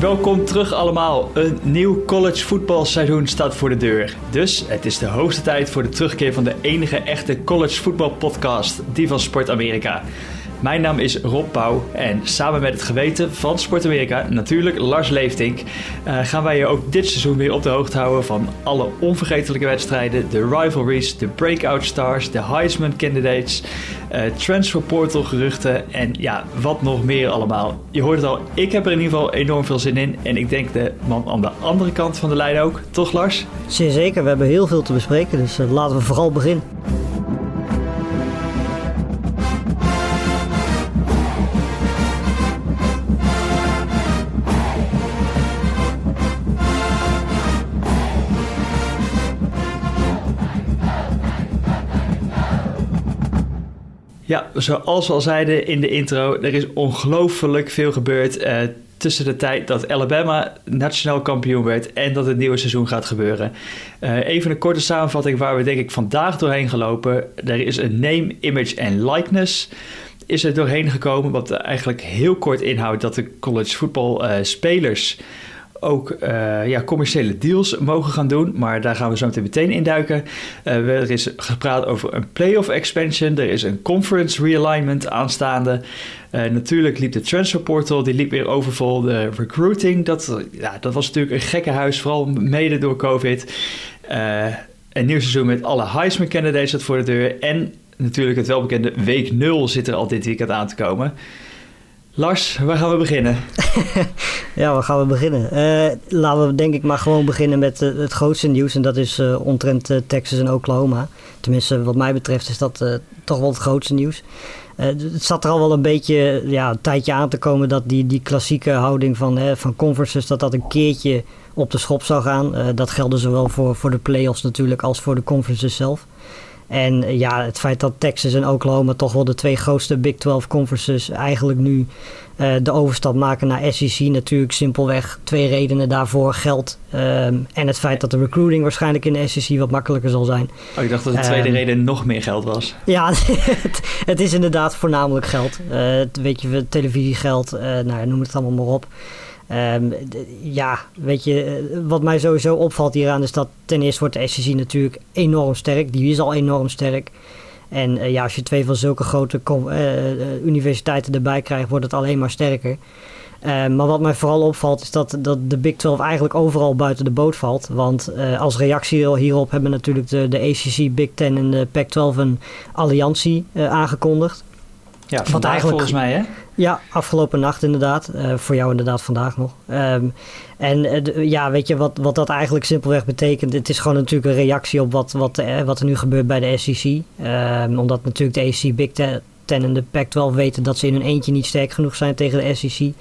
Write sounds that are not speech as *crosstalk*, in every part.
welkom terug allemaal. Een nieuw college voetbalseizoen staat voor de deur. Dus het is de hoogste tijd voor de terugkeer van de enige echte college voetbalpodcast, die van Sport Amerika. Mijn naam is Rob Pauw en samen met het geweten van Sport Amerika, natuurlijk Lars Leeftink, uh, gaan wij je ook dit seizoen weer op de hoogte houden van alle onvergetelijke wedstrijden, de rivalries, de breakout stars, de Heisman candidates, uh, transfer portal geruchten en ja, wat nog meer allemaal. Je hoort het al, ik heb er in ieder geval enorm veel zin in en ik denk de man aan de andere kant van de lijn ook, toch Lars? Zeer zeker, we hebben heel veel te bespreken, dus uh, laten we vooral beginnen. Zoals we al zeiden in de intro, er is ongelooflijk veel gebeurd uh, tussen de tijd dat Alabama nationaal kampioen werd en dat het nieuwe seizoen gaat gebeuren. Uh, even een korte samenvatting waar we denk ik vandaag doorheen gelopen. Er is een name, image en likeness is er doorheen gekomen, wat eigenlijk heel kort inhoudt dat de college voetbal uh, spelers ook uh, ja, commerciële deals mogen gaan doen. Maar daar gaan we zo meteen meteen induiken. Uh, er is gepraat over een playoff expansion. Er is een conference realignment aanstaande. Uh, natuurlijk liep de transfer portal, die liep weer overvol. De recruiting, dat, ja, dat was natuurlijk een gekke huis, vooral mede door COVID. een nieuw seizoen met alle Heisman candidates dat voor de deur. En natuurlijk het welbekende week 0 zit er al dit weekend aan te komen. Lars, waar gaan we beginnen? *laughs* ja, waar gaan we beginnen? Uh, laten we denk ik maar gewoon beginnen met uh, het grootste nieuws. En dat is uh, omtrent Texas en Oklahoma. Tenminste, wat mij betreft is dat toch wel het grootste nieuws. het zat er al wel een beetje ja, een tijdje aan te komen dat die, die klassieke houding van, van conferences... dat dat een keertje op de schop zou gaan. dat geldde zowel voor, voor de playoffs natuurlijk als voor de conferences zelf. En ja, het feit dat Texas en Oklahoma toch wel de twee grootste Big 12 conferences eigenlijk nu uh, de overstap maken naar SEC. Natuurlijk simpelweg twee redenen daarvoor. Geld um, en het feit dat de recruiting waarschijnlijk in de SEC wat makkelijker zal zijn. Oh, ik dacht dat de tweede um, reden nog meer geld was. Ja, *laughs* het, het, is inderdaad voornamelijk geld. Uh, weet je, televisiegeld, uh, nou, noem het allemaal maar op. Um, ja, weet je, wat mij sowieso opvalt hieraan is dat ten eerste wordt de SEC natuurlijk enorm sterk. Die is al enorm sterk. En uh, ja, als je twee van zulke grote uh, universiteiten erbij krijgt, wordt het alleen maar sterker. Uh, maar wat mij vooral opvalt is dat, dat de Big 12 eigenlijk overal buiten de boot valt. Want als reactie hierop hebben natuurlijk de, de ACC, Big 10 en de Pac-12 een alliantie aangekondigd. Ja, vandaag eigenlijk, volgens mij hè? Ja, afgelopen nacht inderdaad. Uh, voor jou inderdaad vandaag nog. Um, en uh, ja, weet je wat, wat dat eigenlijk simpelweg betekent? Het is gewoon natuurlijk een reactie op wat, wat, uh, wat er nu gebeurt bij de SEC. Um, omdat natuurlijk de ACC, Big Ten en de Pac-12 weten dat ze in hun eentje niet sterk genoeg zijn tegen de SEC.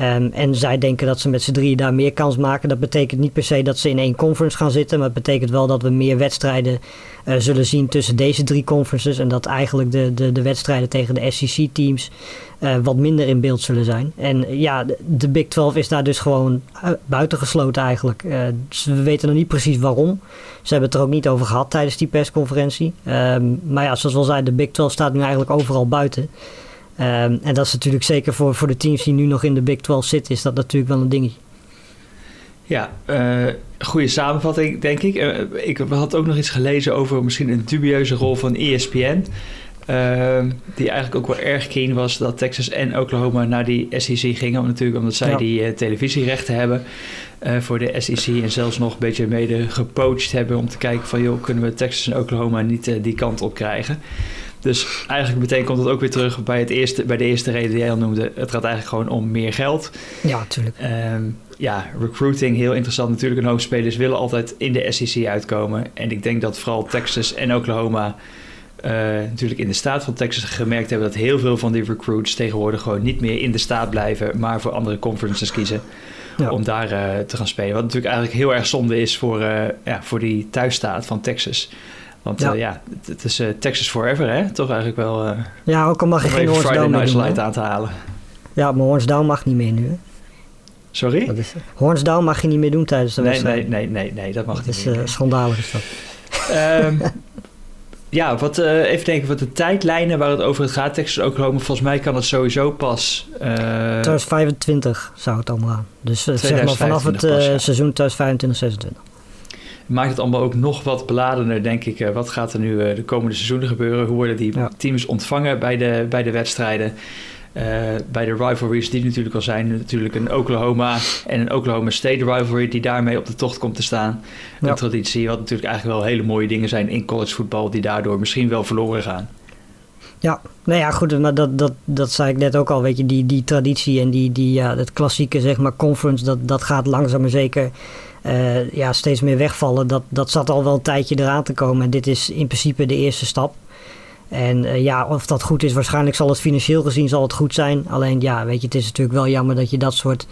Um, en zij denken dat ze met z'n drieën daar meer kans maken. Dat betekent niet per se dat ze in één conference gaan zitten. Maar het betekent wel dat we meer wedstrijden uh, zullen zien tussen deze drie conferences. En dat eigenlijk de, de, de wedstrijden tegen de SEC-teams uh, wat minder in beeld zullen zijn. En ja, de, Big 12 is daar dus gewoon buitengesloten eigenlijk. dus we weten nog niet precies waarom. Ze hebben het er ook niet over gehad tijdens die persconferentie. Um, maar ja, zoals we al zeiden, de Big 12 staat nu eigenlijk overal buiten. Um, en dat is natuurlijk zeker voor, voor de teams die nu nog in de Big 12 zitten, is dat natuurlijk wel een dingetje. Ja, uh, goede samenvatting, denk ik. Uh, ik had ook nog iets gelezen over misschien een dubieuze rol van ESPN. Uh, die eigenlijk ook wel erg keen was dat Texas en Oklahoma naar die SEC gingen. Natuurlijk omdat zij ja. die uh, televisierechten hebben voor de SEC. En zelfs nog een beetje mede gepoached hebben om te kijken van... joh, kunnen we Texas en Oklahoma niet die kant op krijgen? Dus eigenlijk meteen komt het ook weer terug bij, het eerste, bij de eerste reden die jij al noemde. Het gaat eigenlijk gewoon om meer geld. Ja, natuurlijk. Um, ja, recruiting, heel interessant. Natuurlijk, een hoop spelers willen altijd in de SEC uitkomen. En ik denk dat vooral Texas en Oklahoma... Uh, natuurlijk in de staat van Texas gemerkt hebben... dat heel veel van die recruits tegenwoordig gewoon niet meer in de staat blijven... maar voor andere conferences kiezen. Ja. om daar uh, te gaan spelen. Wat natuurlijk eigenlijk heel erg zonde is voor, uh, ja, voor die thuisstaat van Texas... Want ja, uh, ja het is uh, Texas Forever, hè? Toch eigenlijk wel... Uh, ja, ook al mag je geen Orange Down Night Light aan te halen. Ja, maar Orange Down mag niet meer nu, hè? Sorry? Dat is, Horns Down mag je niet meer doen tijdens de nee, wedstrijd. Nee, nee, nee, nee, dat mag dat niet is, meer. schandalig is dat. um, *laughs* ja, wat, uh, even denken, wat de tijdlijnen waar het over het gaat. Texas Oklahoma, volgens mij kan het sowieso pas... Uh, 2025 zou het allemaal gaan. Dus zeg maar vanaf het pas, ja. seizoen 2025-26 maakt het allemaal ook nog wat beladener, denk ik. wat gaat er nu de komende seizoenen gebeuren? Hoe worden die ja. teams ontvangen bij de, bij de wedstrijden? Uh, bij de rivalries die natuurlijk al zijn. Natuurlijk een Oklahoma en een Oklahoma State rivalry die daarmee op de tocht komt te staan. Ja. Een traditie wat natuurlijk eigenlijk wel hele mooie dingen zijn in collegevoetbal die daardoor misschien wel verloren gaan. Ja, nou ja, goed, maar dat, dat, dat zei ik net ook al. Weet je, die, die traditie en die, die, ja, het klassieke zeg maar, conference, dat, dat gaat langzaam maar zeker uh, ja, steeds meer wegvallen. Dat, dat zat al wel een tijdje eraan te komen. En dit is in principe de eerste stap. En uh, ja, of dat goed is, waarschijnlijk zal het financieel gezien zal het goed zijn. Alleen ja, weet je, het is natuurlijk wel jammer dat je dat soort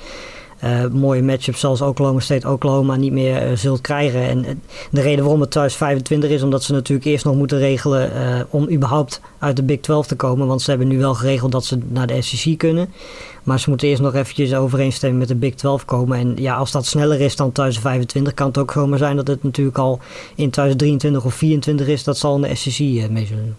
uh, mooie matchups zoals Oklahoma State, Oklahoma niet meer uh, zult krijgen. En de reden waarom het thuis 25 is, omdat ze natuurlijk eerst nog moeten regelen om überhaupt uit de Big 12 te komen. Want ze hebben nu wel geregeld dat ze naar de SEC kunnen. Maar ze moeten eerst nog eventjes overeenstemmen met de Big 12 komen. En ja, als dat sneller is dan 2025, kan het ook gewoon zijn dat het natuurlijk al in 2023 of 2024 is. Dat zal in de SEC mee zullen doen.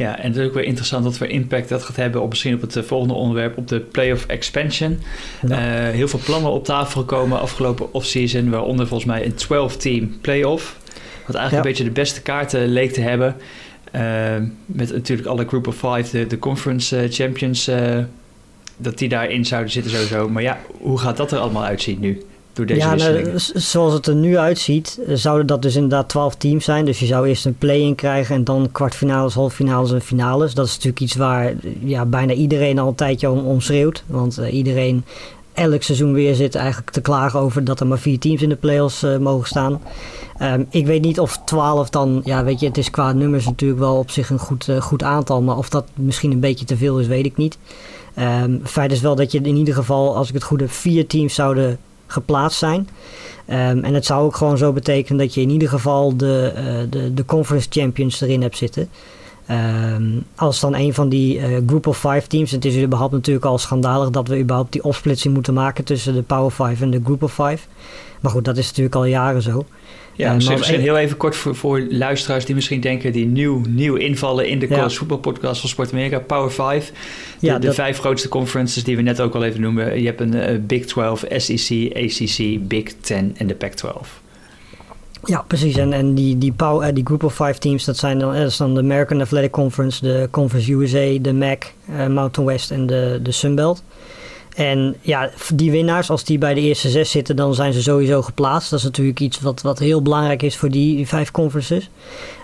Ja, en het is ook weer interessant wat voor impact dat gaat hebben op misschien op het eh, volgende onderwerp, op de playoff expansion. Ja. Uh, heel veel plannen op tafel gekomen afgelopen offseason, waaronder volgens mij een 12-team playoff. Wat eigenlijk ja. een beetje de beste kaarten leek te hebben. Uh, met natuurlijk alle Group of Five, de, de conference champions, dat die daarin zouden zitten sowieso. Maar ja, hoe gaat dat er allemaal uitzien nu? Ja, nou, zoals het er nu uitziet, eh, zouden dat dus inderdaad 12 teams zijn. Dus je zou eerst een play-in krijgen en dan kwartfinales, halffinales en finales. Dat is natuurlijk iets waar ja, bijna iedereen al een tijdje om, om schreeuwt. Want uh, iedereen elk seizoen weer zit eigenlijk te klagen over dat er maar vier teams in de playoffs uh, mogen staan. Um, ik weet niet of 12 dan, ja weet je, het is qua nummers natuurlijk wel op zich een goed, uh, goed aantal. Maar of dat misschien een beetje te veel is, weet ik niet. Um, feit is wel dat je in ieder geval, als ik het goed heb, vier teams zouden geplaatst zijn. Um, en het zou ook gewoon zo betekenen dat je in ieder geval de, uh, de, de conference champions erin hebt zitten. Um, als dan een van die uh, group of five teams, het is überhaupt natuurlijk al schandalig dat we überhaupt die opsplitsing moeten maken tussen de Power Five en de Group of Five. Maar goed, dat is natuurlijk al jaren zo. Ja, misschien, misschien heel even kort voor, voor luisteraars die misschien denken... die nieuw, nieuw invallen in de ja. college voetbalpodcast van Sport Amerika. Power 5, de, ja, de vijf grootste conferences die we net ook al even noemen. Je hebt een uh, Big 12, SEC, ACC, Big 10 en de Pac-12. Ja, precies. En, en die, die, power, die group of five teams, dat zijn dan, dat is dan de American Athletic Conference, de Conference USA, de MAC, uh, Mountain West en de, de Sunbelt. En ja, die winnaars, als die bij de eerste zes zitten, dan zijn ze sowieso geplaatst. Dat is natuurlijk iets wat, wat heel belangrijk is voor die, vijf conferences.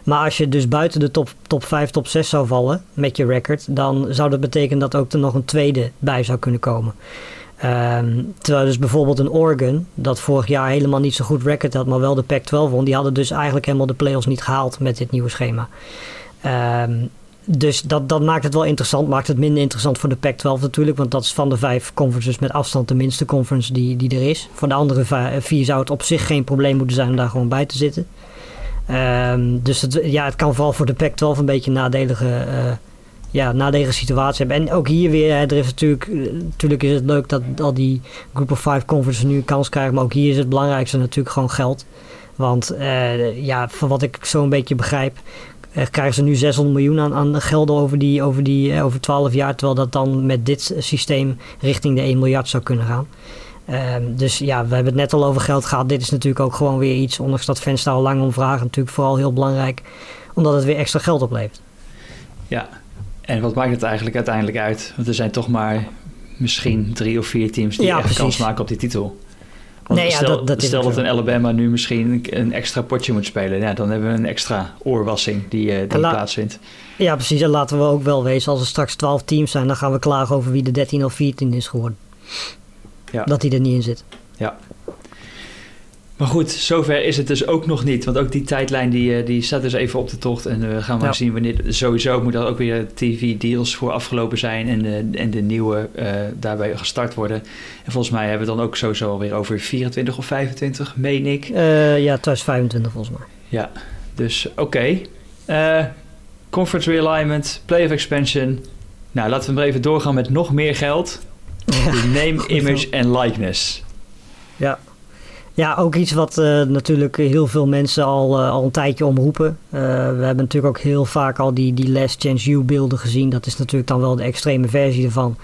Maar als je dus buiten de top, top 5, top 6 zou vallen met je record, dan zou dat betekenen dat ook er nog een tweede bij zou kunnen komen. Um, terwijl dus bijvoorbeeld een Oregon, dat vorig jaar helemaal niet zo goed record had, maar wel de Pac-12 won, die hadden dus eigenlijk helemaal de playoffs niet gehaald met dit nieuwe schema. Um, dus dat, dat maakt het wel interessant. Maakt het minder interessant voor de Pac-12 natuurlijk. Want dat is van de vijf conferences met afstand de minste conference die, die er is. Voor de andere vier zou het op zich geen probleem moeten zijn om daar gewoon bij te zitten. Um, dus het, ja, het kan vooral voor de Pac-12 een beetje een nadelige, uh, ja, nadelige situatie hebben. En ook hier weer, er is natuurlijk, natuurlijk is het leuk dat al die Group of Five conferences nu een kans krijgen. Maar ook hier is het belangrijkste natuurlijk gewoon geld. Want ja, van wat ik zo een beetje begrijp, krijgen ze nu 600 miljoen aan, aan gelden over, die, over, die, eh, over 12 jaar. Terwijl dat dan met dit systeem richting de 1 miljard zou kunnen gaan. Um, dus ja, we hebben het net al over geld gehad. Dit is natuurlijk ook gewoon weer iets, ondanks dat fans daar al lang om vragen, natuurlijk vooral heel belangrijk, omdat het weer extra geld oplevert. Ja, en wat maakt het eigenlijk uiteindelijk uit? Want er zijn toch maar misschien drie of vier teams die ja, echt kans maken op die titel. Nee, stel, ja, dat, dat, stel dat een Alabama nu misschien een extra potje moet spelen. Ja, dan hebben we een extra oorwassing die, uh, die plaatsvindt. Ja, precies. En laten we ook wel wezen, als er straks 12 teams zijn, dan gaan we klagen over wie de 13 of 14 is geworden. Ja. Dat die er niet in zit. Ja. Maar goed, zover is het dus ook nog niet. Want ook die tijdlijn die, eh, die staat dus even op de tocht. En we uh, gaan maar zien wanneer... Sowieso moet er ook weer tv-deals voor afgelopen zijn... en de, en de nieuwe uh, daarbij gestart worden. En volgens mij hebben we dan ook sowieso alweer over 24 of 25, meen ik. Uh, ja, 2025 volgens mij. Ja, dus oké. Okay. conference realignment, play of expansion. Nou, laten we maar even doorgaan met nog meer geld. Ja, name, image en likeness. Ja, Ja, ook iets wat uh, natuurlijk heel veel mensen al, uh, al een tijdje omroepen. Uh, we hebben natuurlijk ook heel vaak al die, die Last Chance You beelden gezien. Dat is natuurlijk dan wel de extreme versie ervan.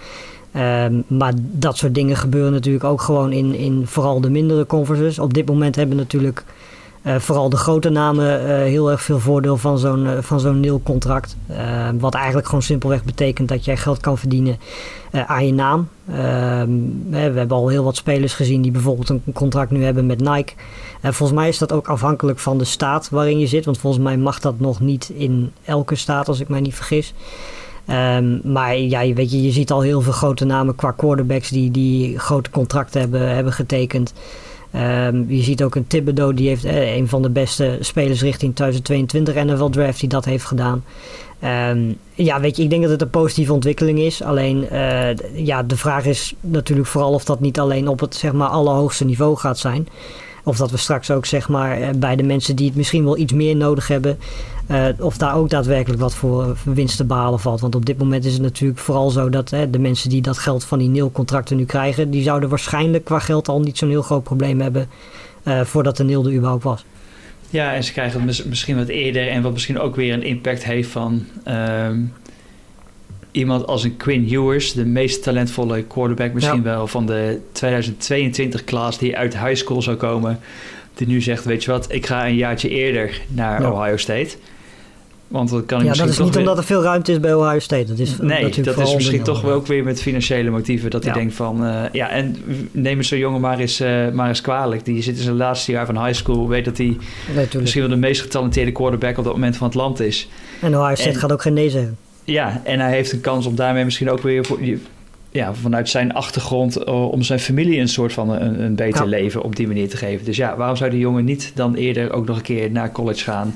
Um, maar dat soort dingen gebeuren natuurlijk ook gewoon in, in vooral de mindere conferences. Op dit moment hebben natuurlijk vooral de grote namen heel erg veel voordeel van zo'n van zo'n nil-contract. Ehm, wat eigenlijk gewoon simpelweg betekent dat jij geld kan verdienen aan je naam. Ehm, we hebben al heel wat spelers gezien die bijvoorbeeld een contract nu hebben met Nike. En volgens mij is dat ook afhankelijk van de staat waarin je zit. Want volgens mij mag dat nog niet in elke staat, als ik mij niet vergis. Um, maar ja, weet je, je ziet al heel veel grote namen qua quarterbacks die, die grote contracten hebben, hebben getekend. Um, je ziet ook een Thibodeau, die heeft eh, een van de beste spelers richting 2022 NFL draft die dat heeft gedaan. Um, ja, weet je, ik denk dat het een positieve ontwikkeling is. Alleen, uh, ja, de vraag is natuurlijk vooral of dat niet alleen op het zeg maar allerhoogste niveau gaat zijn. Of dat we straks ook zeg maar eh, bij de mensen die het misschien wel iets meer nodig hebben, uh, of daar ook daadwerkelijk wat voor winst te behalen valt. Want op dit moment is het natuurlijk vooral zo dat hè, de mensen die dat geld van die nil-contracten nu krijgen, die zouden waarschijnlijk qua geld al niet zo'n heel groot probleem hebben uh, voordat de nil er überhaupt was. Ja, en ze krijgen het misschien wat eerder en wat misschien ook weer een impact heeft van um, iemand als een Quinn Ewers, de meest talentvolle quarterback misschien ja. wel van de 2022 klas die uit high school zou komen. Die nu zegt, weet je wat, ik ga een jaartje eerder naar ja. Ohio State. Want dat kan ja, dat is niet weer... omdat er veel ruimte is bij Ohio State. Dat is nee, dat is misschien toch wel ook weer met financiële motieven. Dat hij denkt van, uh, ja, en neem zo'n jongen maar eens, uh, maar eens kwalijk. Die zit in zijn laatste jaar van high school. Weet dat hij nee, misschien wel de meest getalenteerde quarterback op dat moment van het land is. En Ohio State en, gaat ook geen nee zeggen. Ja, en hij heeft een kans om daarmee misschien ook weer voor, ja, vanuit zijn achtergrond uh, om zijn familie een soort van een, een beter ja. leven op die manier te geven. Dus ja, waarom zou die jongen niet dan eerder ook nog een keer naar college gaan?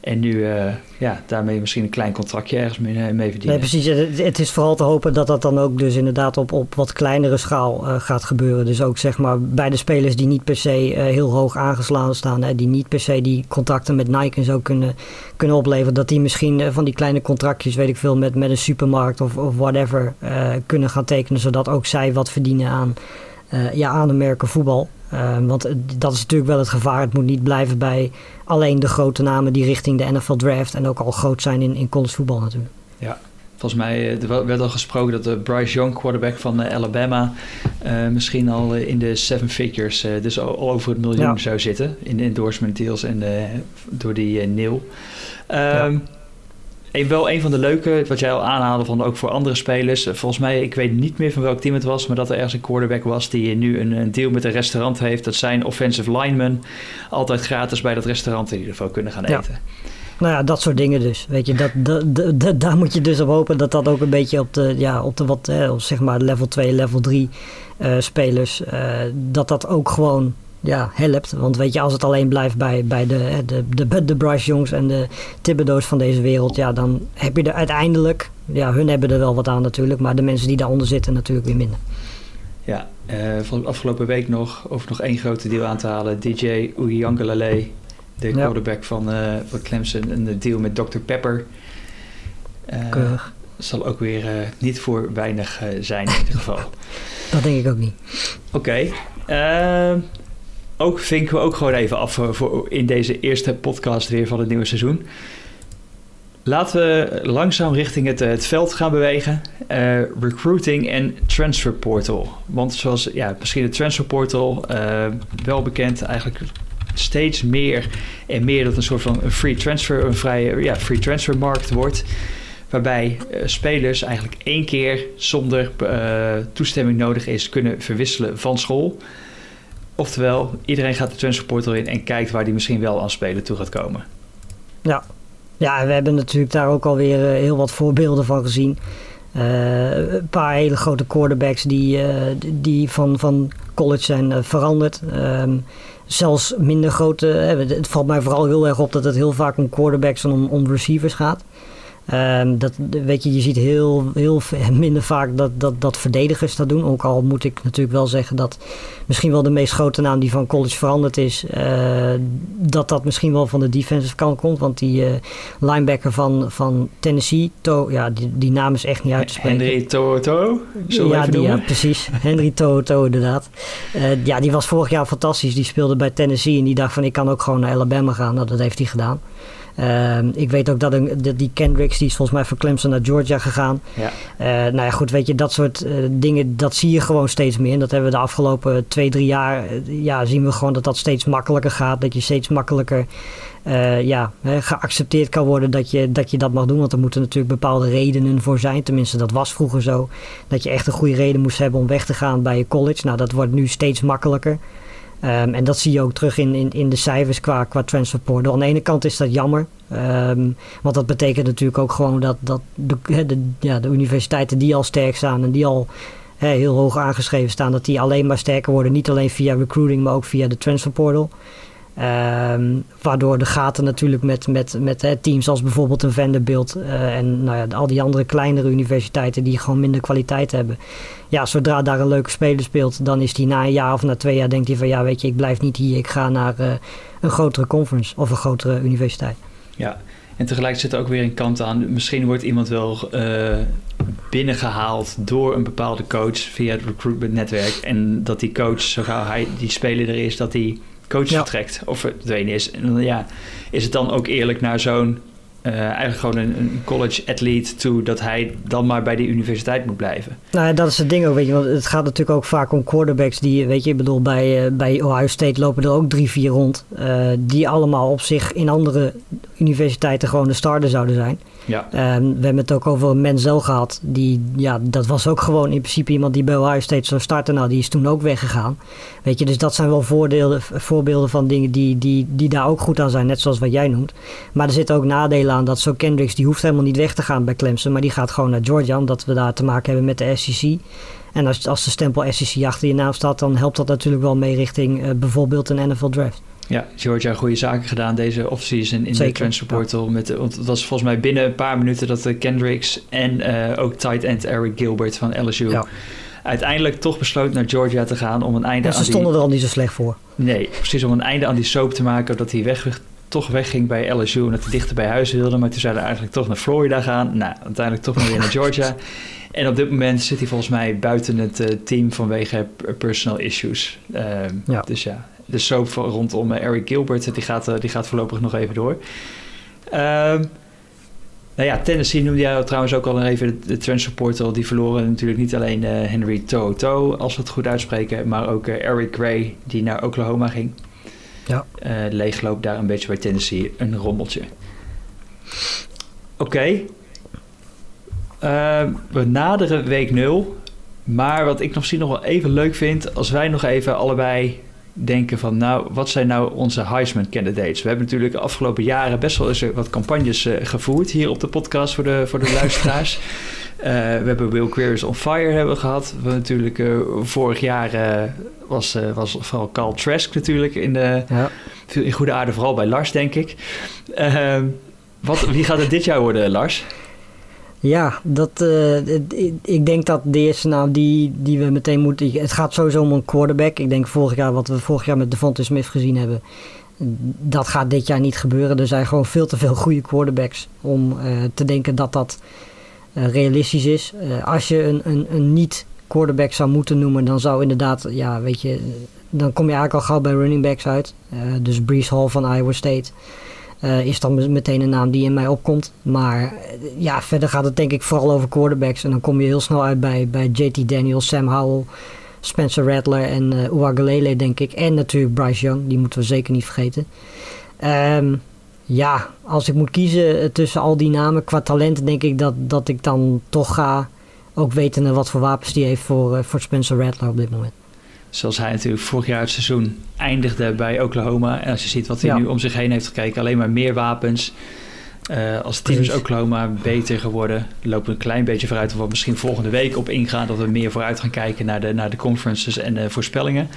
En nu, uh, ja, daarmee misschien een klein contractje ergens mee, mee verdienen. Nee, precies. Het is vooral te hopen dat dat dan ook dus inderdaad op, op wat kleinere schaal uh, gaat gebeuren. Dus ook zeg maar bij de spelers die niet per se heel hoog aangeslagen staan. Hè, die niet per se die contracten met Nike en zo kunnen, kunnen opleveren. Dat die misschien van die kleine contractjes, weet ik veel, met, met een supermarkt of, of whatever kunnen gaan tekenen. Zodat ook zij wat verdienen aan, ja, aan de merken voetbal. Uh, want dat is natuurlijk wel het gevaar. Het moet niet blijven bij alleen de grote namen die richting de NFL draft en ook al groot zijn in, in college voetbal natuurlijk. Ja, volgens mij er werd al gesproken dat de Bryce Young, quarterback van Alabama, uh, misschien al in de seven figures, uh, dus al, over het miljoen ja. zou zitten in de endorsement deals en door die Neil. Um, ja. Wel een van de leuke, wat jij al aanhaalde van ook voor andere spelers. Volgens mij, ik weet niet meer van welk team het was, maar dat er ergens een quarterback was die nu een, een deal met een restaurant heeft. Dat zijn offensive linemen altijd gratis bij dat restaurant in ieder geval kunnen gaan eten. Ja. Nou ja, dat soort dingen dus. Weet je, dat, dat, dat, daar moet je dus op hopen dat dat ook een beetje op de, ja, op de wat, eh, zeg maar level 2, level 3 uh, spelers, uh, dat dat ook gewoon ja, helpt. Want weet je, als het alleen blijft bij, bij de, de, de, de Bryce Jongs en de Thibodeau's van deze wereld, ja, dan heb je er uiteindelijk, ja, hun hebben er wel wat aan natuurlijk, maar de mensen die daaronder zitten natuurlijk weer minder. Ja, uh, van afgelopen week nog, over nog één grote deal aan te halen, DJ Uyangalale, de ja. quarterback van, uh, van Clemson, een deal met Dr. Pepper. Uh, Keurig. Zal ook weer niet voor weinig zijn in ieder *laughs* geval. Dat denk ik ook niet. Oké. Okay ook vinken we ook gewoon even af voor, voor in deze eerste podcast weer van het nieuwe seizoen. Laten we langzaam richting het, het veld gaan bewegen. Uh, recruiting en transfer portal. Want zoals ja, misschien de transfer portal, uh, wel bekend, eigenlijk steeds meer en meer dat een soort van een free transfer, een vrije ja, free transfer markt wordt. Waarbij spelers eigenlijk één keer zonder toestemming nodig is kunnen verwisselen van school. Oftewel, iedereen gaat de transferportal in en kijkt waar die misschien wel aan spelen toe gaat komen. Ja, ja we hebben natuurlijk daar ook alweer uh, heel wat voorbeelden van gezien. Uh, een paar hele grote quarterbacks die, uh, die van, van college zijn veranderd. Um, zelfs minder grote. het valt mij vooral heel erg op dat het heel vaak om quarterbacks en om, om receivers gaat. Ehm, dat, weet je, je ziet heel, heel *laughs* minder vaak dat, dat, dat verdedigers dat doen. Ook al moet ik natuurlijk wel zeggen dat misschien wel de meest grote naam die van college veranderd is, uh, dat dat misschien wel van de defensive kant komt. Want die uh, linebacker van, van Tennessee, to, ja, die, die naam is echt niet uit te spreken. Henry Toto? Ja, die, ja, precies. *laughs* Henry Toto, inderdaad. Uh, ja, die was vorig jaar fantastisch. Die speelde bij Tennessee en die dacht van ik kan ook gewoon naar Alabama gaan. Nou, dat heeft hij gedaan. Uh, ik weet ook dat, een, die Kendricks, die is volgens mij van Clemson naar Georgia gegaan. Ja. Uh, nou ja, goed, weet je, dat soort uh, dingen, dat zie je gewoon steeds meer. En dat hebben we de afgelopen twee, drie jaar, ja, zien we gewoon dat dat steeds makkelijker gaat. Dat je steeds makkelijker ja, geaccepteerd kan worden dat je, dat je dat mag doen. Want er moeten natuurlijk bepaalde redenen voor zijn. Tenminste, dat was vroeger zo. Dat je echt een goede reden moest hebben om weg te gaan bij je college. Nou, dat wordt nu steeds makkelijker. Um, en dat zie je ook terug in, in, in de cijfers qua, qua transfer portal. Aan de ene kant is dat jammer. Um, want dat betekent natuurlijk ook gewoon dat, dat de, de, ja, de universiteiten die al sterk staan en die al he, heel hoog aangeschreven staan, dat die alleen maar sterker worden. Niet alleen via recruiting, maar ook via de transfer portal. Um, waardoor de gaten natuurlijk met, met, met teams als bijvoorbeeld een Vanderbilt uh, en nou ja, al die andere kleinere universiteiten die gewoon minder kwaliteit hebben. Ja, zodra daar een leuke speler speelt, dan is die na een jaar of na twee jaar denkt hij van ja, weet je, ik blijf niet hier, ik ga naar uh, een grotere conference of een grotere universiteit. Ja, en tegelijk zit er ook weer een kant aan. Misschien wordt iemand wel uh, binnengehaald door een bepaalde coach via het recruitment netwerk. En dat die coach, zo hij, die speler er is, dat die coach ja. vertrekt of verdwenen is. En dan, ja, is het dan ook eerlijk naar zo'n uh, eigenlijk gewoon een, een, college athlete toe dat hij dan maar bij die universiteit moet blijven. Nou ja, dat is het ding ook, weet je, want het gaat natuurlijk ook vaak om quarterbacks die, weet je, ik bedoel, bij, uh, bij Ohio State lopen er ook drie, vier rond, uh, die allemaal op zich in andere universiteiten gewoon de starter zouden zijn. Ja. Um, we hebben het ook over Menzel gehad. Die, ja, dat was ook gewoon in principe iemand die bij Ohio State zou starten. Nou, die is toen ook weggegaan. Weet je, dus dat zijn wel voorbeelden van dingen die, die, die daar ook goed aan zijn. Net zoals wat jij noemt. Maar er zitten ook nadelen aan dat zo Kendricks, die hoeft helemaal niet weg te gaan bij Clemson. Maar die gaat gewoon naar Georgia, omdat we daar te maken hebben met de SEC. En als, als de stempel SEC achter je naam staat, dan helpt dat natuurlijk wel mee richting uh, bijvoorbeeld een NFL draft. Ja, Georgia goede zaken gedaan deze offseason in Zeker, de transfer portal. Ja. Met, want het was volgens mij binnen een paar minuten dat de Kendricks en uh, ook tight end Eric Gilbert van LSU... Ja. uiteindelijk toch besloot naar Georgia te gaan om een einde en ze stonden er al niet zo slecht voor. Nee, precies om een einde aan die soap te maken... dat hij weg, toch wegging bij LSU en dat hij dichter bij huis wilde. Maar toen zouden eigenlijk toch naar Florida gaan. Nou, uiteindelijk toch nog weer naar Georgia. *laughs* En op dit moment zit hij volgens mij buiten het uh, team vanwege personal issues. Uh, ja. Dus ja, de soap rondom Eric Gilbert, die gaat, die gaat voorlopig nog even door. Um, nou ja, Tennessee noemde jij trouwens ook al even de, transfer portal. Die verloren natuurlijk niet alleen uh, Henry Toto, als we het goed uitspreken, maar ook uh, Eric Gray, die naar Oklahoma ging. Ja. Uh, leegloop daar een beetje bij Tennessee, een rommeltje. Oké. Okay. we naderen week 0. Maar wat ik nog misschien nog wel even leuk vind, als wij nog even allebei denken van, nou, wat zijn nou onze Heisman candidates? We hebben natuurlijk de afgelopen jaren best wel eens wat campagnes uh, gevoerd hier op de podcast voor de, voor de *laughs* luisteraars. Uh, we hebben Will Queers on Fire hebben gehad. We natuurlijk uh, vorig jaar was, was vooral Carl Trask natuurlijk in, de, ja. in goede aarde, vooral bij Lars denk ik. Ehm, wat, wie gaat het dit jaar worden, Lars? Ja, dat, uh, ik denk dat de eerste naam die, die we meteen moeten... Het gaat sowieso om een quarterback. Ik denk vorig jaar, wat we vorig jaar met Devonta Smith gezien hebben... Dat gaat dit jaar niet gebeuren. Er zijn gewoon veel te veel goede quarterbacks om uh, te denken dat dat uh, realistisch is. als je een, een, een niet-quarterback zou moeten noemen, dan zou inderdaad, ja, weet je, dan kom je eigenlijk al gauw bij running backs uit. dus Brees Hall van Iowa State. Uh, is dan meteen een naam die in mij opkomt. Maar uh, ja, verder gaat het denk ik vooral over quarterbacks. En dan kom je heel snel uit bij, bij JT Daniels, Sam Howell, Spencer Rattler en uh, Uagalele denk ik. En natuurlijk Bryce Young, die moeten we zeker niet vergeten. Um, ja, als ik moet kiezen tussen al die namen qua talent, denk ik dat, dat ik dan toch ga. Ook weten wat voor wapens die heeft voor, voor Spencer Rattler op dit moment. Zoals hij natuurlijk vorig jaar het seizoen eindigde bij Oklahoma. En als je ziet wat hij ja. nu om zich heen heeft gekeken, alleen maar meer wapens. Uh, als team is Oklahoma beter geworden. Lopen we een klein beetje vooruit. Of we misschien volgende week op ingaan. Dat we meer vooruit gaan kijken naar de, naar de conferences en de voorspellingen.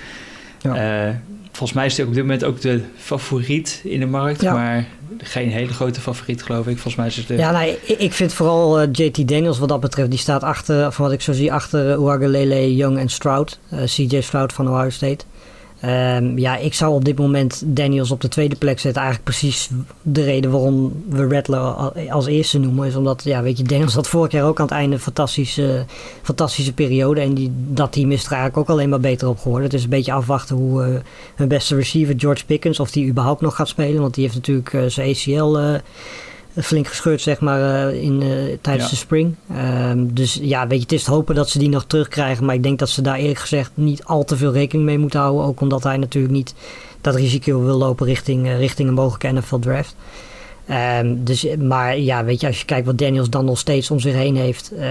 Ja. Uh, volgens mij is hij op dit moment ook de favoriet in de markt. Ja. Maar geen hele grote favoriet, geloof ik. Volgens mij is het de... Ja, nee, ik- ik vind vooral eh, JT Daniels wat dat betreft. Die staat achter, van wat ik zo zie, achter Uagalele, Young en Stroud. eh, CJ Stroud van Ohio State. Ehm, ja, ik zou op dit moment Daniels op de tweede plek zetten. Eigenlijk precies de reden waarom we Rattler al- als eerste noemen. Is omdat, ja, weet je, Daniels had vorig jaar ook aan het einde een fantastische, fantastische periode. En die, dat team is er eigenlijk ook alleen maar beter op geworden. Het is een beetje afwachten hoe eh, hun beste receiver, George Pickens, of die überhaupt nog gaat spelen. Want die heeft natuurlijk eh, zijn ACL eh, flink gescheurd, zeg maar, eh, in, eh, tijdens Ja. de spring. Ehm, dus ja, weet je, het is te hopen dat ze die nog terugkrijgen. Maar ik denk dat ze daar eerlijk gezegd niet al te veel rekening mee moeten houden. Ook omdat hij natuurlijk niet dat risico wil lopen richting, eh, richting een mogelijke NFL Ehm, dus, maar ja, weet je, als je kijkt wat Daniels dan nog steeds om zich heen heeft, eh,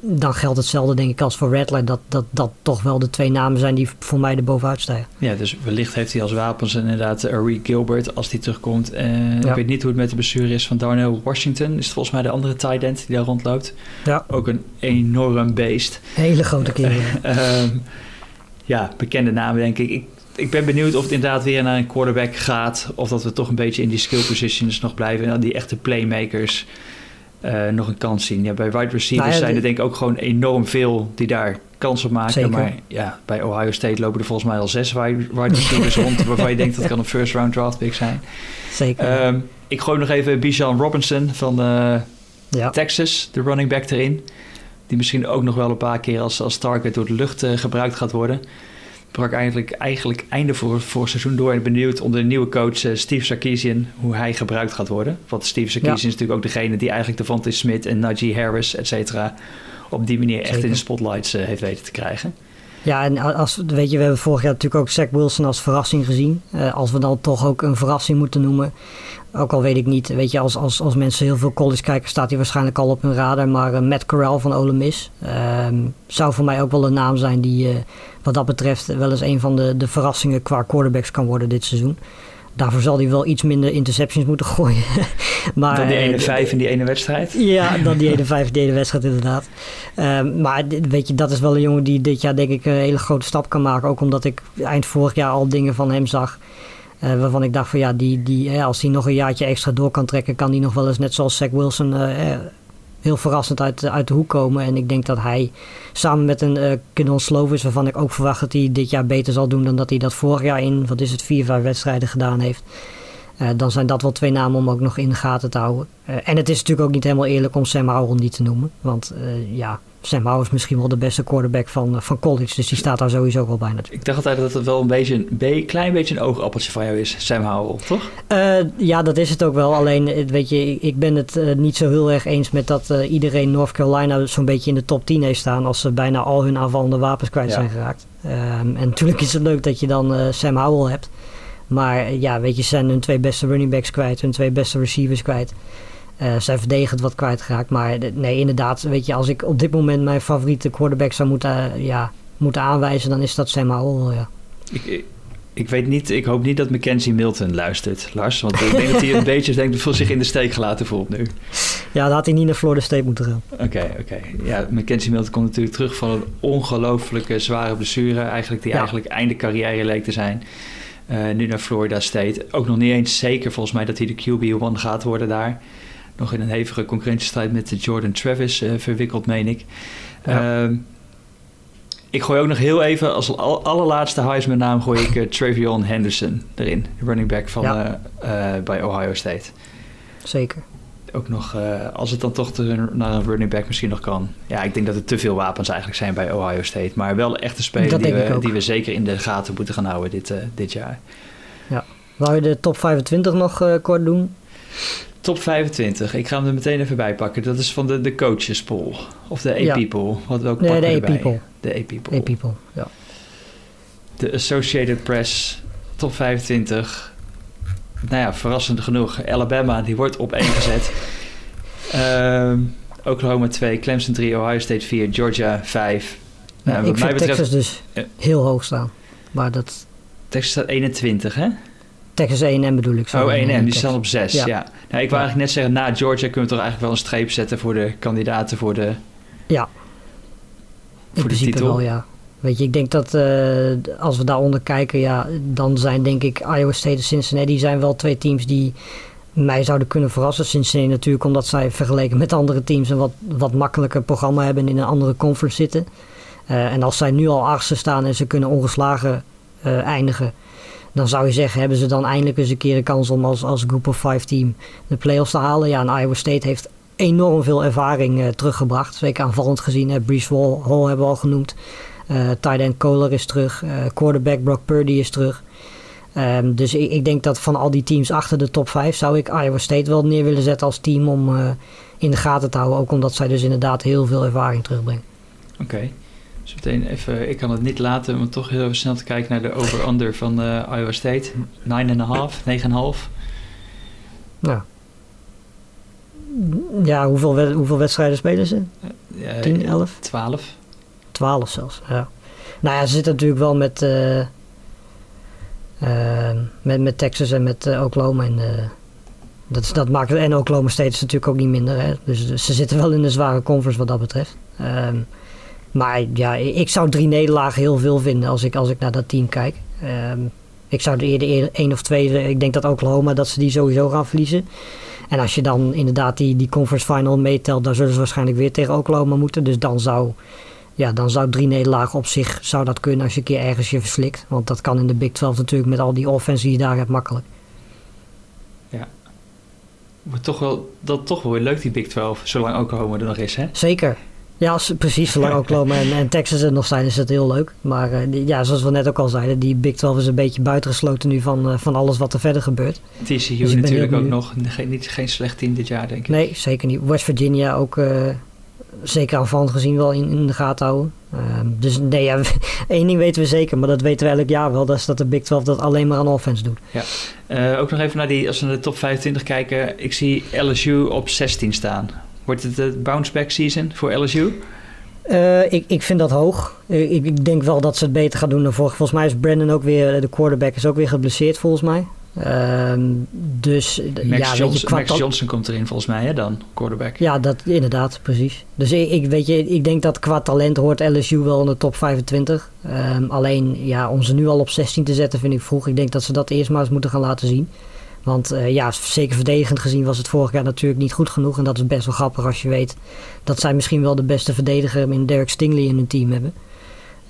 dan geldt hetzelfde denk ik als voor Rattler. Dat, dat dat toch wel de twee namen zijn die voor mij er bovenuit stijgen. Ja, dus wellicht heeft hij als wapens inderdaad Reed Gilbert als die terugkomt. Uh, Ja. Ik weet niet hoe het met de blessure is van Darnell Washington. Is het volgens mij de andere tight end die daar rondloopt. Ja. Ook een enorm beest. Hele grote kerel. *laughs* Ehm, ja, bekende namen denk ik. ik. Ik ben benieuwd of het inderdaad weer naar een quarterback gaat. Of dat we toch een beetje in die skill positions nog blijven. En die echte playmakers eh, nog een kans zien. Ja, bij wide receivers Nou ja, zijn er de- denk ik ook gewoon enorm veel die daar kans op maken. Zeker. Maar ja, bij Ohio State lopen er volgens mij al zes wide wide receivers rond. *laughs* Waarvan je denkt dat kan een first round draft pick zijn. Zeker. Ehm, ik gooi nog even Bijan Robinson van eh, ja. Texas, de running back erin. Die misschien ook nog wel een paar keer als, als target door de lucht eh, gebruikt gaat worden. Brak eigenlijk, eigenlijk einde voor, voor het seizoen door. En benieuwd onder de nieuwe coach eh, Steve Sarkisian hoe hij gebruikt gaat worden. Want Steve Sarkisian Ja. is natuurlijk ook degene die eigenlijk Devontae Smith en Najee Harris, et cetera, op die manier echt Zeker. in de spotlights eh, heeft weten te krijgen. Ja, en als, weet je, we hebben vorig jaar natuurlijk ook Zach Wilson als verrassing gezien. Eh, als we dan toch ook een verrassing moeten noemen. Ook al weet ik niet, weet je, als, als, als mensen heel veel college kijken, staat hij waarschijnlijk al op hun radar. Maar eh, Matt Corral van Ole Miss ehm, zou voor mij ook wel een naam zijn die, eh, wat dat betreft, wel eens een van de, de verrassingen qua quarterbacks kan worden dit seizoen. Daarvoor zal hij wel iets minder interceptions moeten *laughs* gooien. maar, Dan die ene eh, vijf in die ene wedstrijd. ja, dan die ene *laughs* vijf, die ene wedstrijd inderdaad. Ehm, maar weet je, dat is wel een jongen die dit jaar denk ik een hele grote stap kan maken. Ook omdat ik eind vorig jaar al dingen van hem zag. Eh, waarvan ik dacht van ja, die, die, hè, als hij nog een jaartje extra door kan trekken, kan hij nog wel eens net zoals Zach Wilson eh, eh, heel verrassend uit, uit de hoek komen. En ik denk dat hij samen met een uh, Kendall Slovis, waarvan ik ook verwacht dat hij dit jaar beter zal doen dan dat hij dat vorig jaar in, wat is het, vier, vijf wedstrijden gedaan heeft. Eh, dan zijn dat wel twee namen om ook nog in de gaten te houden. Eh, en het is natuurlijk ook niet helemaal eerlijk om Sam Howell niet te noemen. Want eh, ja, Sam Howell is misschien wel de beste quarterback van, van college. Dus die staat daar sowieso wel bij natuurlijk. Ik dacht altijd dat het wel een beetje een klein beetje een oogappeltje van jou is, Sam Howell, toch? Ja, dat is het ook wel. Alleen, weet je, ik- ben het niet zo heel erg eens met dat iedereen North Carolina zo'n beetje in de top 10 heeft staan. Als ze bijna al hun aanvallende wapens kwijt Ja. zijn geraakt. Ehm, en natuurlijk is het leuk dat je dan Sam Howell hebt. Maar eh, ja, weet je, ze zijn hun twee beste running backs kwijt, hun twee beste receivers kwijt. Eh, zijn verdedigend wat kwijtgeraakt. Maar nee, inderdaad, weet je, als ik op dit moment mijn favoriete quarterback zou moeten, eh, ja, moeten aanwijzen, dan is dat Sam Howell, wel, ja. Ik, ik, weet niet, ik hoop niet dat Mackenzie Milton luistert, Lars. Want ik denk dat hij een *laughs* beetje denkt, voelt zich in de steek gelaten voelt nu. Ja, dan had hij niet naar Florida State moeten gaan. Oké, oké. Ja, Mackenzie Milton komt natuurlijk terug van een ongelooflijke zware blessure. Eigenlijk die Ja. eigenlijk einde carrière leek te zijn. Eh, nu naar Florida State. Ook nog niet eens zeker volgens mij dat hij de QB1 gaat worden daar. Nog in een hevige concurrentiestrijd met de Jordan Travis eh, verwikkeld, meen ik. Ja. Ehm, ik gooi ook nog heel even, als al- allerlaatste Heisman naam gooi ik eh, Travion Henderson erin. De running back van, Ja. bij Ohio State Zeker. Ook nog, eh, als het dan toch te- naar een running back misschien nog kan. Ja, ik denk dat er te veel wapens eigenlijk zijn bij Ohio State. Maar wel echt een speler die we, ook. die we zeker in de gaten moeten gaan houden dit, eh, dit jaar. Wou je de top 25 nog eh, kort doen? Top 25, ik ga hem er meteen even bij pakken. Dat is van de, de coaches poll. Of de Ja. AP poll. Wat ook Nee, pakken de erbij. AP poll. De AP poll. Hey people, ja. De Associated Press top 25. Nou ja, verrassend genoeg. Alabama, die wordt op 1 gezet. *laughs* Ehm, Oklahoma 2, Clemson 3, Ohio State 4, Georgia 5. Nou, ik vind betreft, Texas dus Ja. heel hoog staan. Maar dat... Texas staat 21, hè? Texas A&M bedoel ik. Oh, sorry. 1 Nee, en die Texas. staan op 6. Ja. Ja. Nou, ik wou eigenlijk net zeggen, na Georgia kunnen we toch eigenlijk wel een streep zetten voor de kandidaten voor de, Ja. In voor de principe titel. wel, ja. Weet je, ik denk dat uh, als we daaronder kijken, ja, dan zijn denk ik Iowa State en Cincinnati zijn wel twee teams die mij zouden kunnen verrassen. Cincinnati natuurlijk omdat zij vergeleken met andere teams een wat, wat makkelijker programma hebben en in een andere conference zitten. Uh, en als zij nu al achtste staan en ze kunnen ongeslagen uh, eindigen, dan zou je zeggen, hebben ze dan eindelijk eens een keer een kans om als, als Group of Five team de playoffs te halen. Ja, en Iowa State heeft enorm veel ervaring uh, teruggebracht. Zeker aanvallend gezien. Brees Hall, Hall hebben we al genoemd. Uh, tight end Kohler is terug. Uh, quarterback Brock Purdy is terug. Um, dus ik, ik, denk dat van al die teams achter de top 5 zou ik Iowa State wel neer willen zetten als team om uh, in de gaten te houden. Ook omdat zij dus inderdaad heel veel ervaring terugbrengen. Oké. Okay. Dus meteen even, ik kan het niet laten om toch heel even snel te kijken naar de over-under van Iowa State. 9,5, 9,5. Nou. Ja, hoeveel, hoeveel wedstrijden spelen ze? 10, 11? 12. 12 zelfs, ja. Nou ja, ze zitten natuurlijk wel met, uh, uh, met, met Texas en met uh, Oklahoma. En, dat, dat maakt en Oklahoma State is natuurlijk ook niet minder. Hè? Dus, dus ze zitten wel in de zware conference wat dat betreft. Um, maar ja, ik zou drie nederlagen heel veel vinden als ik, als ik naar dat team kijk. Um, ik zou er eerder één of twee, ik denk dat Oklahoma, dat ze die sowieso gaan verliezen. En als je dan inderdaad die, die conference final meetelt, dan zullen ze waarschijnlijk weer tegen Oklahoma moeten. Dus dan zou ja, dan zou drie nederlagen op zich zou dat kunnen als je een keer ergens je verslikt. Want dat kan in de Big 12 natuurlijk met al die offense die je daar hebt makkelijk. Ja. Maar toch wel, dat toch wel weer leuk die Big 12, zolang Oklahoma er nog is, hè? Zeker. Ja, precies. Zolang *laughs* Oklahoma en, en Texas er nog zijn, is het heel leuk. Maar uh, ja, zoals we net ook al zeiden, die Big 12 is een beetje buitengesloten nu van, uh, van alles wat er verder gebeurt. TCU dus natuurlijk ook nog geen, niet, geen slecht team dit jaar, denk ik. Nee, zeker niet. West Virginia ook... Uh, zeker aanvallend gezien wel in, in de gaten houden. Uh, dus nee, ja, *laughs* één ding weten we zeker, maar dat weten we elk jaar wel. Dat is dat de Big 12 dat alleen maar aan offense doet. Ja. Uh, ook nog even naar die, als we naar de top 25 kijken. Ik zie LSU op 16 staan. Wordt het de bounce back season voor LSU? Uh, ik, ik vind dat hoog. Ik, ik, denk wel dat ze het beter gaan doen dan vorig. Volgens mij is Brandon ook weer, de quarterback is ook weer geblesseerd volgens mij. Uh, dus Max, ja, Johnson, je, Max Johnson komt erin volgens mij hè, dan, quarterback. Ja, dat, inderdaad, precies. Dus ik, ik, weet je, ik denk dat qua talent hoort LSU wel in de top 25. Um, alleen ja, om ze nu al op 16 te zetten vind ik vroeg. Ik denk dat ze dat eerst maar eens moeten gaan laten zien. Want uh, ja, zeker verdedigend gezien was het vorig jaar natuurlijk niet goed genoeg. En dat is best wel grappig als je weet dat zij misschien wel de beste verdediger in Derek Stingley in hun team hebben.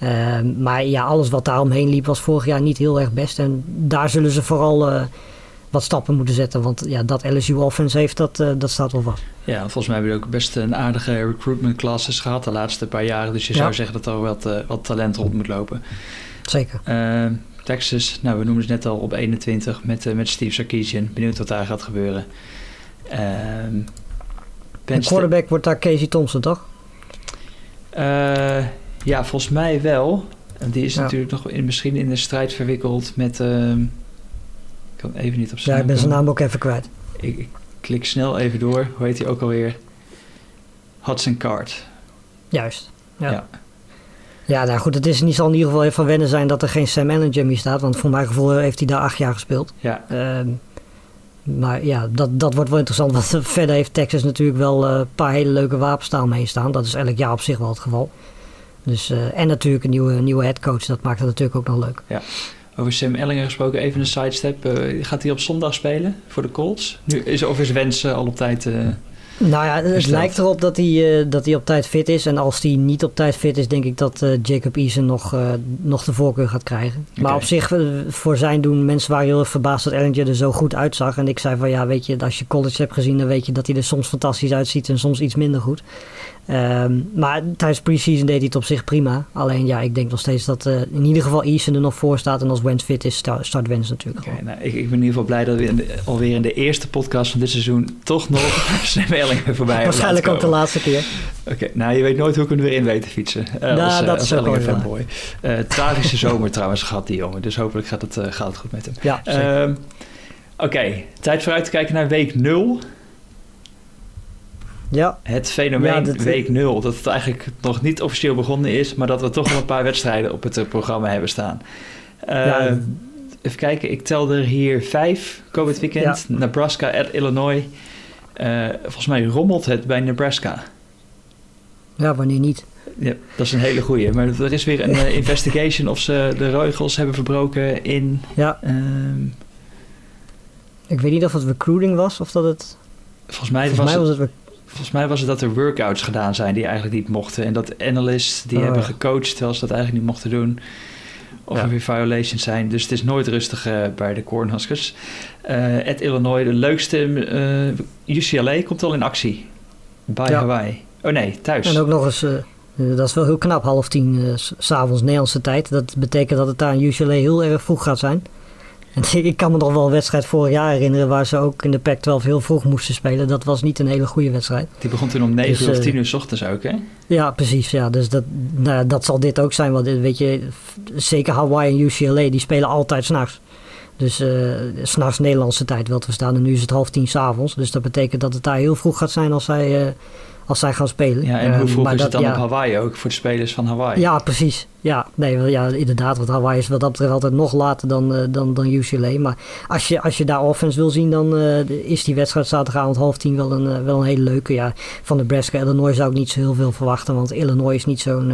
Uh, maar ja, alles wat daar omheen liep was vorig jaar niet heel erg best. En daar zullen ze vooral uh, wat stappen moeten zetten. Want ja, dat LSU offense heeft, dat, uh, dat staat wel vast. Ja, volgens mij hebben we ook best een aardige recruitment classes gehad de laatste paar jaren. Dus je ja. zou zeggen dat er wat, wat talent rond moet lopen. Zeker. Texas, nou we noemen ze net al op 21 met, met Steve Sarkisian. Benieuwd wat daar gaat gebeuren. Ehm, de quarterback wordt daar Casey Thompson, toch? Ja, volgens mij wel. En die is ja. natuurlijk nog in, misschien in de strijd verwikkeld met. Uh, ik kan even niet op zijn. Ja, ik ben zijn naam ook even kwijt. Ik, ik, klik snel even door. Hoe heet hij ook alweer? Hudson Card. Juist. Ja. ja. Ja, nou goed, het is niet zal in ieder geval even van wennen zijn dat er geen Sam Ellinger meer staat. Want voor mijn gevoel heeft hij daar acht jaar gespeeld. Ja. Um, maar ja, dat, dat wordt wel interessant. Want *laughs* verder heeft Texas natuurlijk wel een uh, paar hele leuke wapens mee staan. Dat is elk jaar op zich wel het geval. Dus, uh, en natuurlijk een nieuwe, nieuwe headcoach, dat maakt het natuurlijk ook nog leuk. Ja. Over Sam Ellinger gesproken, even een sidestep. Uh, gaat hij op zondag spelen voor de Colts? Nu is, of is Wens uh, al op tijd... nou ja, het lijkt erop dat hij, dat hij op tijd fit is. En als hij niet op tijd fit is, denk ik dat Jacob Eason nog, nog de voorkeur gaat krijgen. Okay. Maar op zich, voor zijn doen, mensen waren heel erg verbaasd dat Ellinger er zo goed uitzag. En ik zei van ja, weet je, als je college hebt gezien, dan weet je dat hij er soms fantastisch uitziet en soms iets minder goed. Um, maar tijdens preseason deed hij het op zich prima. Alleen ja, ik denk nog steeds dat uh, in ieder geval Eason er nog voor staat. En als Wentz fit is, start Wentz natuurlijk okay, nou, ik, ik, ben in ieder geval blij dat we in de, alweer in de eerste podcast van dit seizoen toch nog *laughs* Sam Ellinger voorbij Waarschijnlijk ook de laatste keer. Oké, okay, nou je weet nooit hoe ik hem weer in weet te fietsen. Uh, nou, als, uh, dat als is Ellinger fanboy. Uh, tragische *laughs* zomer trouwens gehad die jongen. Dus hopelijk gaat het, gaat het goed met hem. Ja, um, Oké, okay, tijd vooruit te kijken naar week 0. Ja. Het fenomeen ja, dat, week 0. Dat het eigenlijk nog niet officieel begonnen is, maar dat we toch nog een paar wedstrijden op het uh, programma hebben staan. Uh, ja. Even kijken, ik tel er hier vijf komend weekend. Ja. Nebraska at Illinois. Uh, volgens mij rommelt het bij Nebraska. Ja, wanneer niet? Ja, dat is een hele goeie. Maar er is weer een uh, *laughs* investigation of ze de regels hebben verbroken in... Ja. ehm, Ik weet niet of het recruiting was of dat het... volgens, mij Volgens was mij het, was het... volgens mij was het dat er workouts gedaan zijn die eigenlijk niet mochten. En dat analysts die Oh, hebben gecoacht terwijl ze dat eigenlijk niet mochten doen. Of Ja. er weer violations zijn. Dus het is nooit rustig eh, bij de Cornhuskers. Eh at Illinois, de leukste... eh, UCLA komt al in actie. Bij Ja. Hawaii. Oh nee, thuis. En ook nog eens... dat is wel heel knap, half tien s- s'avonds Nederlandse tijd. Dat betekent dat het daar in UCLA heel erg vroeg gaat zijn. Ik kan me nog wel een wedstrijd vorig jaar herinneren... waar ze ook in de Pac-12 heel vroeg moesten spelen. Dat was niet een hele goede wedstrijd. Die begon toen om 9 Dus, uur of eh, 10 uur 's ochtends ook, hè? Ja, precies. Ja. Dus dat, nou, dat zal dit ook zijn. Want dit, weet je, zeker Hawaii en UCLA, die spelen altijd s'nachts. Dus s s'nachts Nederlandse tijd wel te verstaan. En nu is het half tien s'avonds. Dus dat betekent dat het daar heel vroeg gaat zijn als zij, eh, als zij gaan spelen. Ja, en hoe Eh, vroeg maar is het dan ja, op Hawaii ook voor de spelers van Hawaii? Ja, precies. Ja, nee, wel, ja, inderdaad. Want Hawaii is wat dat betreft altijd nog later dan, eh, dan, dan UCLA. Maar als je, als je daar offense wil zien, dan is die wedstrijd zaterdagavond half tien wel een, wel een hele leuke. Ja, van Nebraska, Illinois zou ik niet zo heel veel verwachten. Want Illinois is niet zo'n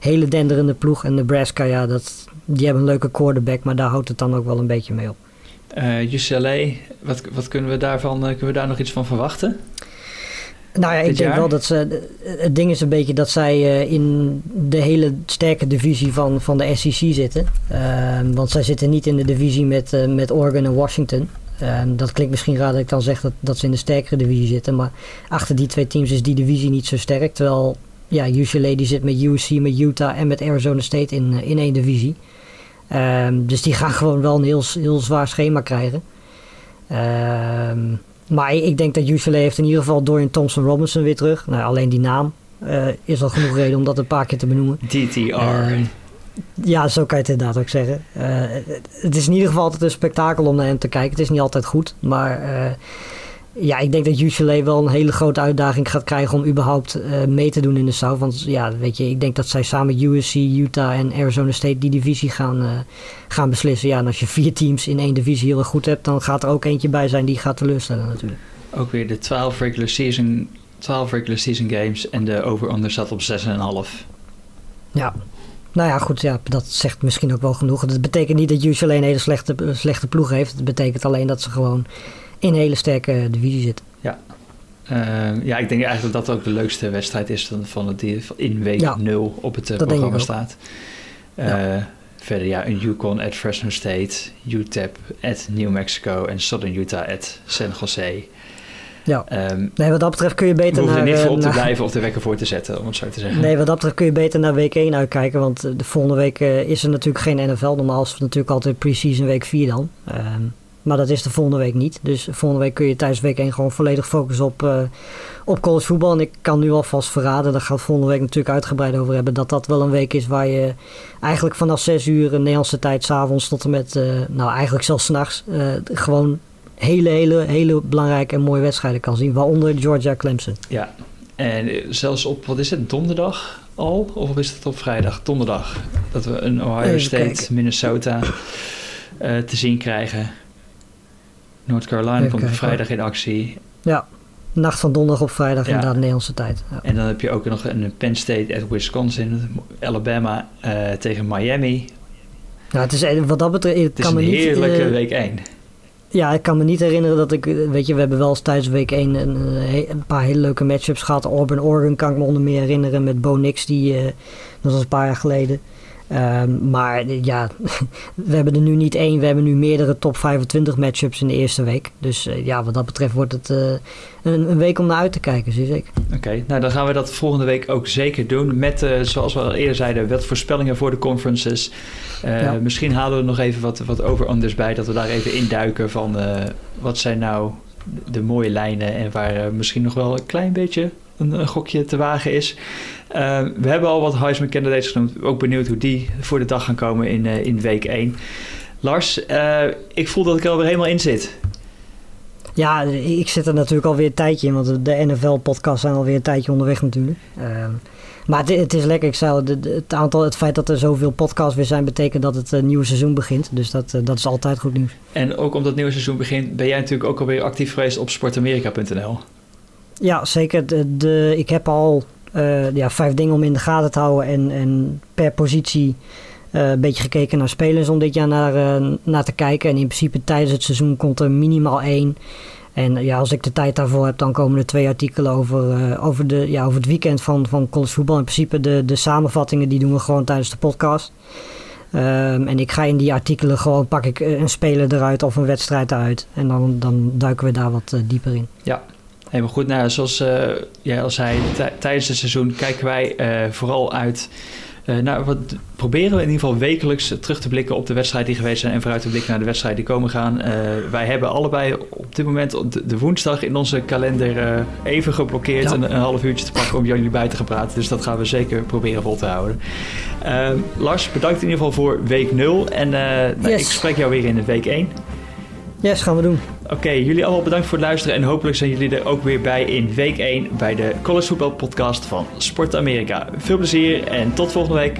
hele denderende ploeg. En Nebraska, ja, dat, die hebben een leuke quarterback. Maar daar houdt het dan ook wel een beetje mee op. Eh, UCLA, wat, wat kunnen we daarvan, eh, kunnen we daar nog iets van verwachten? Nou ja, ik denk jaar? wel dat ze. Het ding is een beetje dat zij eh, in de hele sterke divisie van, van de SEC zitten. Ehm, want zij zitten niet in de divisie met, eh, met Oregon en Washington. Ehm, dat klinkt misschien raar dat ik dan zeg dat, dat ze in de sterkere divisie zitten. Maar achter die twee teams is die divisie niet zo sterk. Terwijl ja, UCLA die zit met USC, met Utah en met Arizona State in, eh, in één divisie. Ehm, dus die gaan *laughs* gewoon wel een heel, heel zwaar schema krijgen. Ehm, maar ik denk dat UCLA heeft in ieder geval Dorian Thompson Robinson weer terug. Nou, alleen die naam eh, is al genoeg reden om dat een paar keer te benoemen. DTR. Ehm, ja, zo kan je het inderdaad ook zeggen. Eh, het- is in ieder geval altijd een spektakel om naar hem te kijken. Het is niet altijd goed, maar ja, ik denk dat UCLA wel een hele grote uitdaging gaat krijgen om überhaupt eh, mee te doen in de South. Want ja, weet je, ik denk dat zij samen met USC, Utah en Arizona State die divisie gaan, eh, gaan beslissen. Ja, en als je vier teams in één divisie heel erg goed hebt, dan gaat er ook eentje bij zijn die gaat teleurstellen natuurlijk. Ook weer de 12 regular season, 12 regular season games en de over-under zat op 6,5. Ja. Nou ja, goed, ja, dat zegt misschien ook wel genoeg. Dat betekent niet dat UCLA een hele slechte, eh, slechte ploeg heeft. Het betekent alleen dat ze gewoon in een hele sterke divisie zitten. Eh, ja, ik denk eigenlijk dat dat ook de leukste wedstrijd is van, van het die in week Ja, 0 op het eh, programma staat. Eh, Verder ja, een Yukon at Fresno State, UTEP at New Mexico en Southern Utah at San Jose. Ja. Ehm, Nee, wat dat betreft kun je we beter hoeven er naar... niet eh, voor op te naar- blijven of de wekker voor te zetten, om het zo te zeggen. Nee, wat dat betreft kun je beter naar week 1 uitkijken. Want eh, de volgende week eh, is er natuurlijk geen NFL. Normaal is het natuurlijk altijd pre-season week 4 dan. Ehm, maar dat is de volgende week niet. Dus volgende week kun je tijdens week 1 gewoon volledig focussen op, eh, op college voetbal. En ik kan nu alvast verraden, daar gaan we volgende week natuurlijk uitgebreid over hebben. Dat dat wel een week is waar je eigenlijk vanaf 6 uur Nederlandse tijd, s'avonds tot en met, eh, nou eigenlijk zelfs s'nachts, eh gewoon hele, hele, hele belangrijke en mooie wedstrijden kan zien. Waaronder Georgia Clemson. Ja, en zelfs op, wat is het, donderdag al? Of is het op vrijdag? Donderdag. Dat we een Ohio Even State, kijken. Minnesota te zien krijgen. North Carolina komt op vrijdag in actie. Ja, nacht van donderdag op vrijdag Ja. inderdaad Nederlandse tijd. Ja. En dan heb je ook nog een Penn State at Wisconsin, Alabama eh, tegen Miami. Ja, het is, eh, wat dat betreft, Het is kan een me niet... heerlijke eh, week 1. ja, ik kan me niet herinneren dat ik... eh, Weet je, we hebben wel eens tijdens week 1 een, eh, een paar hele leuke matchups gehad. Auburn, Oregon kan ik me onder meer herinneren met Bo Nix, die... eh, dat was een paar jaar geleden. Ehm, maar ja, *laughs* we hebben er nu niet één. We hebben nu meerdere top 25 matchups in de eerste week. Dus eh, ja, wat dat betreft wordt het eh, een, een week om naar uit te kijken, zie ik. Oké, nou dan gaan we dat volgende week ook zeker doen. Met, eh, zoals we al eerder zeiden, wat voorspellingen voor de conferences. Ja. Misschien halen we nog even wat, wat over-unders bij. Dat we daar even induiken van wat zijn nou de mooie lijnen. En waar misschien nog wel een klein beetje een, een gokje te wagen is. Eh, we hebben al wat Heisman candidates genoemd. Ook benieuwd hoe die voor de dag gaan komen in, eh, in week 1. Lars, eh, ik voel dat ik er alweer helemaal in zit. Ja, ik zit er natuurlijk alweer een tijdje in, want de NFL-podcasts zijn alweer een tijdje onderweg natuurlijk. Ehm, maar het, het is lekker, ik de- het, aantal, het feit dat er zoveel podcasts weer zijn, betekent dat het nieuwe seizoen begint. Dus dat, dat is altijd goed nieuws. En ook omdat het nieuwe seizoen begint, ben jij natuurlijk ook alweer actief geweest op sportamerika.nl. Ja, zeker. De, de- ik heb al ja, vijf dingen om in de gaten te houden en, en per positie een beetje gekeken naar spelers om dit jaar naar, naar te kijken. En in principe tijdens het seizoen komt er minimaal één. En ja, als ik de tijd daarvoor heb, dan komen er twee artikelen over, over, de, ja, over het weekend van, van college voetbal. In principe de, de samenvattingen die doen we gewoon tijdens de podcast. Um, en ik ga in die artikelen gewoon pak ik een speler eruit of een wedstrijd eruit. En dan, dan duiken we daar wat dieper in. Ja, helemaal goed. Nou, zoals uh, jij al zei, tijdens het seizoen kijken wij uh, vooral uit uh, nou, wat proberen we in ieder geval wekelijks terug te blikken op de wedstrijd die geweest zijn en vooruit te blikken naar de wedstrijd die komen gaan. Wij hebben allebei op dit moment de, de woensdag in onze kalender even geblokkeerd. Ja. Een, een, half uurtje te pakken om jullie bij te gaan praten. Dus dat gaan we zeker proberen vol te houden. Lars, bedankt in ieder geval voor week 0. En yes. nou, ik spreek jou weer in de week 1. Yes, gaan we doen. Oké, jullie allemaal bedankt voor het luisteren en hopelijk zijn jullie er ook weer bij in week 1 bij de College Football Podcast van Sport Amerika. Veel plezier en tot volgende week.